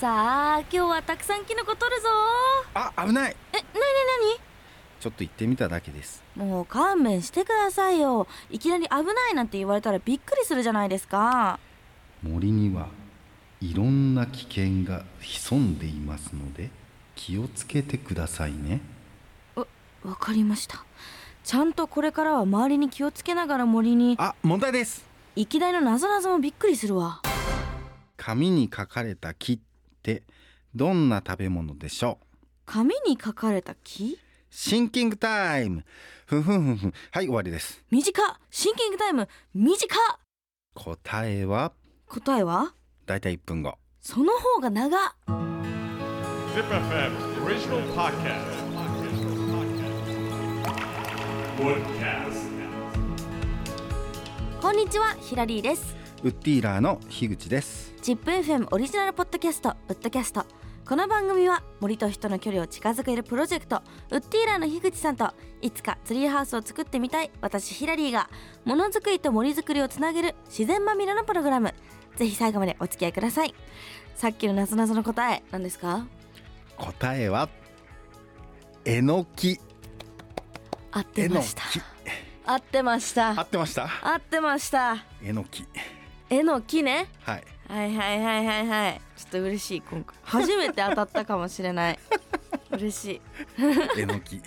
さあ今日はたくさんキノコ取るぞ。あ危ない。えなにちょっと行ってみただけです。なにもう勘弁してくださいよ。いきなり危ないなんて言われたらびっくりするじゃないですか。森にはいろんな危険が潜んでいますので気をつけてくださいね。わわかりました。ちゃんとこれからは周りに気をつけながら森に。あ問題です。いきなりの謎々もびっくりするわ。紙に書かれた木ってどんな食べ物でしょう？紙に書かれた木？シンキングタイム。ふんふんふんふん。はい終わりです。短っ。シンキングタイム。短っ。答えは？答えは？だいたい1分後。その方が長っ。Zip FM original podcast. Woodcast. こんにちはヒラリーですウッディーラーの樋口です。チップ FM オリジナルポッドキャストウッドキャスト。この番組は森と人の距離を近づけるプロジェクトウッディーラーの樋口さんといつかツリーハウスを作ってみたい私ヒラリーがものづくりと森づくりをつなげる自然まみれのプログラム。ぜひ最後までお付き合いください。さっきのなぞなぞの答え何ですか？答えはえのき。合ってました。合ってました。合ってました。合ってました。えのきえの木ね。はい。はいはいはいはいはい。ちょっと嬉しい今回。初めて当たったかもしれない。嬉しい。えのき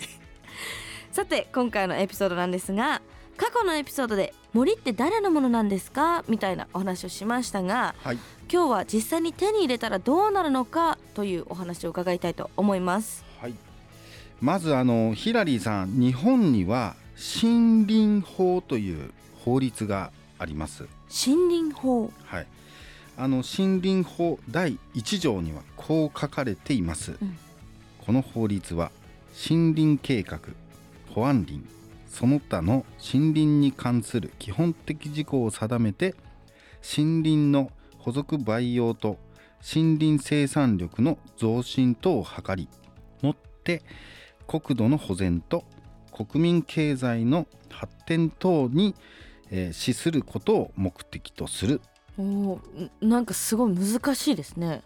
さて今回のエピソードなんですが過去のエピソードで森って誰のものなんですか？みたいなお話をしましたがはい。今日は実際に手に入れたらどうなるのか？というお話を伺いたいと思います。はい。まずあのヒラリーさん日本には森林法という法律があります。森林法。はい。あの森林法第1条にはこう書かれています、ん。この法律は森林計画保安林その他の森林に関する基本的事項を定めて森林の補足培養と森林生産力の増進等を図りもって国土の保全と国民経済の発展等に、えー資することを目的とする。おなんかすごい難しいですね。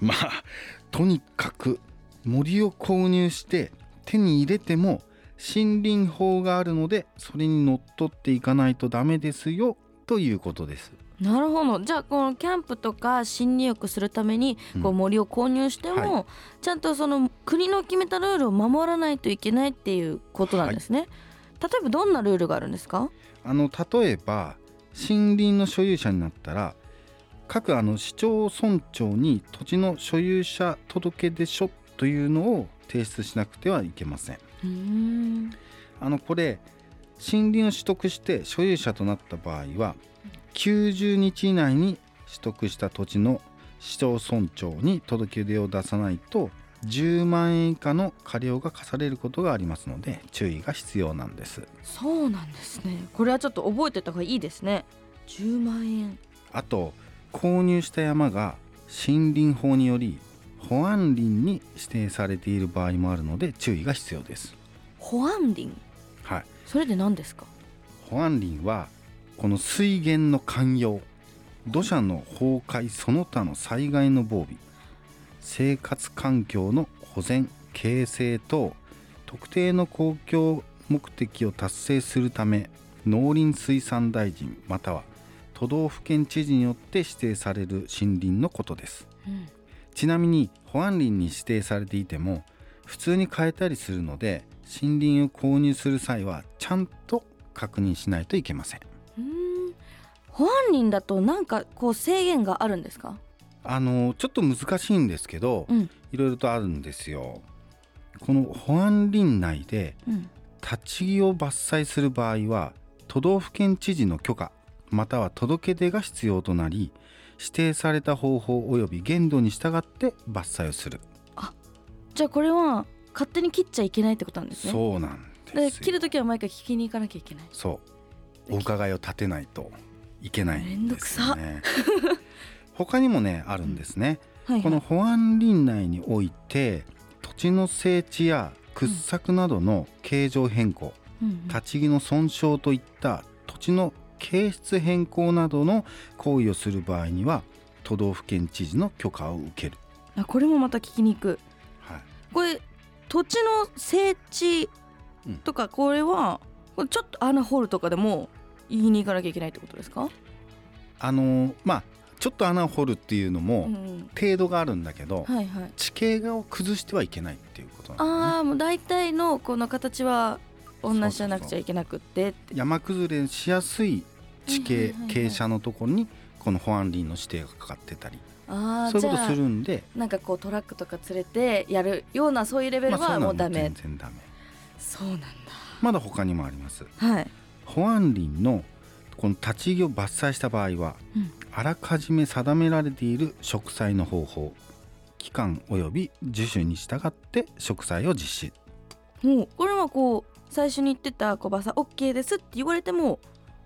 まあとにかく森を購入して手に入れても森林法があるのでそれにのっとっていかないとダメですよということです。なるほど。じゃあこのキャンプとか森林浴するためにこううん森を購入しても、はちゃんとその国の決めたルールを守らない。といけないっていうことなんですね、例えばどんなルールがあるんですかあの例えば森林の所有者になったら各あの市町村長に土地の所有者届出書というのを提出しなくてはいけません。あのこれ森林を取得して所有者となった場合は90日以内に取得した土地の市町村長に届け出を出さないと10万円以下の過料が課されることがありますので注意が必要なんです。そうなんですね。これはちょっと覚えてた方がいいですね。10万円あと購入した山が森林法により保安林に指定されている場合もあるので注意が必要です。保安林？はい。それで何ですか？保安林はこの水源の寛容土砂の崩壊その他の災害の防備生活環境の保全形成等特定の公共目的を達成するため農林水産大臣または都道府県知事によって指定される森林のことです、うんちなみに保安林に指定されていても普通に変えたりするので森林を購入する際はちゃんと確認しないといけません。ん。保安林だとなんかこう制限があるんですか？あのちょっと難しいんですけど、うん。いろいろとあるんですよ。この保安林内でうん。立ち木を伐採する場合は都道府県知事の許可または届け出が必要となり指定された方法及び限度に従って伐採をする、じゃあこれは勝手に切っちゃいけないってことなんですね。そうなんでですよ。切るときは毎回聞きに行かなきゃいけない。そう。お伺いを立てないといけないんですよめね 他にもねあるんですね、はいこの保安林内において土地の整地や掘削などの形状変更、うんうん。立ち木の損傷といった土地の形質変更などの行為をする場合には都道府県知事の許可を受ける。あこれもまた聞きにく。いはい、これ土地の整地とかこれはちょっと穴掘るとかでも言いに行かなきゃいけないってことですか、あのーまあちょっと穴を掘るっていうのうもん、程度があるんだけど、はいはい。地形を崩してはいけないっていうことなんね。ああもう大体のこの形は同じじゃなくちゃいけなくって山崩れしやすい地形、傾斜のところにこの保安林の指定がかかってたり。あそういうことするんで。なんかこうトラックとか連れてやるようなそういうレベルははもうダメ、全然ダメ。そうなんだ。まだ他にもあります。はい、保安林のこの立ち木を伐採した場合はうんあらかじめ定められている植栽の方法期間及び樹種に従って植栽を実施。もうこれはこう最初に言ってた小バサ OK ですって言われても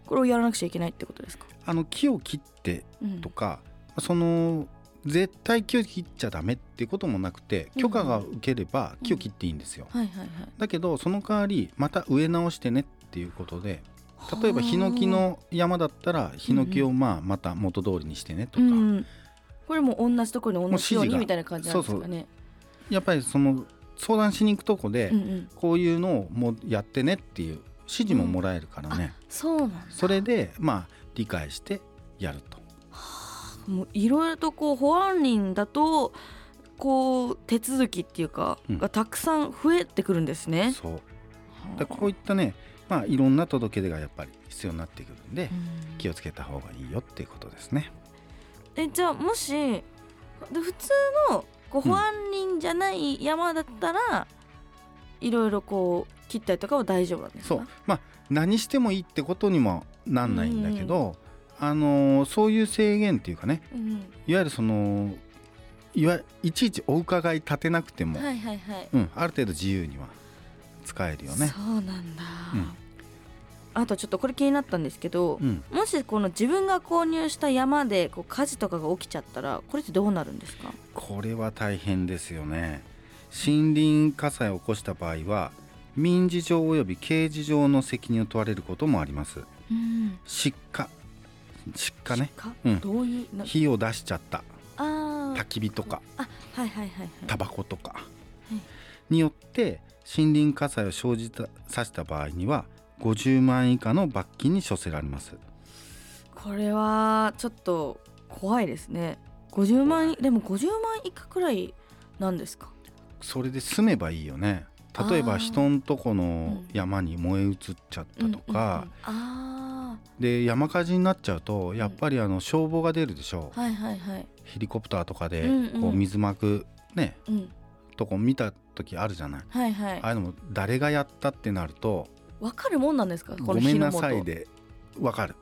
これをやらなくちゃいけないってことですか、あの木を切ってうん。とかその絶対木を切っちゃダメっていうこともなくて許可が受ければ木を切っていいんですよ、だけどその代わりまた植え直してねっていうことで例えばヒノキの山だったらヒノキをまあまた元通りにしてねとか、うん、これも同じところに同じようにみたいな感じなんですかね。やっぱりその相談しに行くとこで、うんうん。こういうのをもうやってねっていう指示ももらえるからね、そうなんだ。それでまあ理解してやると。もういろいろとこう保安林だとこう手続きっていうか、うん。がたくさん増えてくるんですね。そう。だからこういったねまあいろんな届け出がやっぱり必要になってくるんで、うん。気をつけた方がいいよっていうことですね。えじゃあもしで普通のこううん保安林じゃない山だったら、いろいろこう切ったりとかは大丈夫なんですか？そう。まあ何してもいいってことにもなんないんだけど、あのーそういう制限っていうかねうん。いわゆるそのいわいちいちお伺い立てなくても、はいはいはい、うん、ある程度自由には使えるよね。そうなんだ、うんあとちょっとこれ気になったんですけど、うん、もしこの自分が購入した山でこう火事とかが起きちゃったらこれってどうなるんですか？これは大変ですよね。森林火災を起こした場合は民事上及び刑事上の責任を問われることもあります。うん。失火。失火ね。かうん。どういう？な火を出しちゃった。焚き火とか。タバコとか。い。によって森林火災を生じたさせた場合には50万円以下の罰金に処せられます。これはちょっと怖いですね。50万でも50万以下くらいなんですか？それで済めばいいよね。例えば人んとこの山に燃え移っちゃったとか、うんうんうん。あで山火事になっちゃうとやっぱりあの消防が出るでしょう、あはいはいはい。ヘリコプターとかでうんうん。こう水まくねうん。とこ見た時あるじゃない。はいはい。ああいうのも誰がやったってなるとわかるもんなんですか？こごめんなさいでわかる。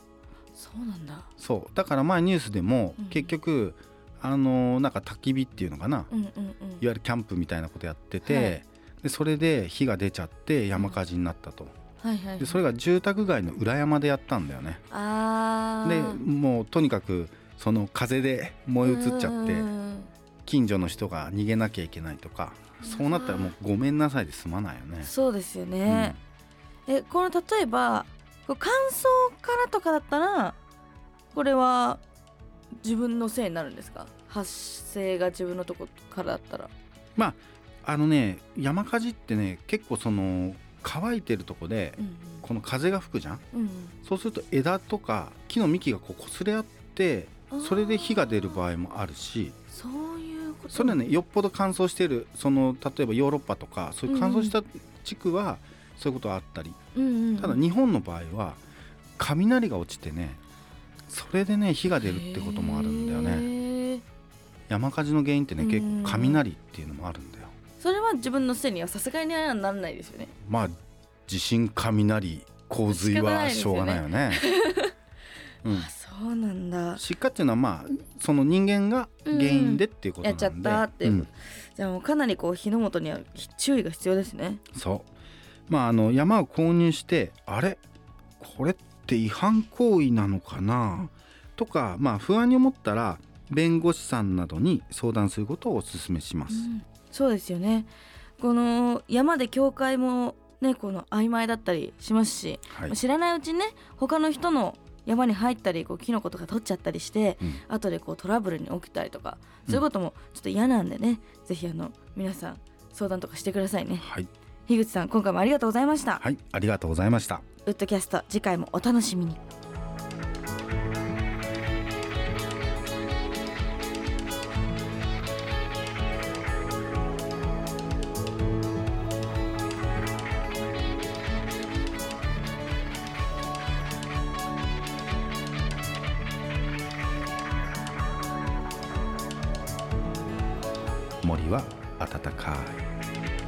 そうなんだ。そう。だから前ニュースでもうん。結局、あのーなんか焚き火っていうのかな、うんうんうん。いわゆるキャンプみたいなことやってて、はい。でそれで火が出ちゃって山火事になったと、はいはいはい。でそれが住宅街の裏山でやったんだよね。あー。でもうとにかくその風で燃え移っちゃってうん近所の人が逃げなきゃいけないとかそうなったらもうごめんなさいで済まないよね。そうですよね、えこの例えばこう乾燥からとかだったらこれは自分のせいになるんですか？発生が自分のとこからだったら。あのね山火事ってね結構その乾いてるとこでうんこの風が吹くじゃん？うんそうすると枝とか木の幹がこう擦れ合ってうんそれで火が出る場合もあるしそういうこと。それはねよっぽど乾燥してるその例えばヨーロッパとかそういう乾燥した地区はそういうことはあったり、うんうん。うんただ日本の場合は雷が落ちてねそれでね火が出るってこともあるんだよね。ね山火事の原因ってねうん結構雷っていうのもあるんだよ。それは自分のせいにはさすがにはならないですよね。まあ地震雷洪水はしょうがないよね。うん。あそうなんだ。失火っていうのはまあその人間が原因でっていうことなんで、やっちゃったっていううん。じゃあもうかなりこう火の元には注意が必要ですね。そうまああの山を購入してあれ？これって違反行為なのかな？とかまあ不安に思ったら弁護士さんなどに相談することをお勧めします、うん。そうですよね。この山で境界もねこの曖昧だったりしますし、はい、知らないうちにね他の人の山に入ったりこうキノコとか取っちゃったりして、うん。後でこうトラブルに起きたりとかそういうこともちょっと嫌なんでね、ぜひあの皆さん相談とかしてくださいね。はい樋口さん今回もありがとうございました、はいありがとうございました。ウッドキャスト次回もお楽しみに。森は暖かい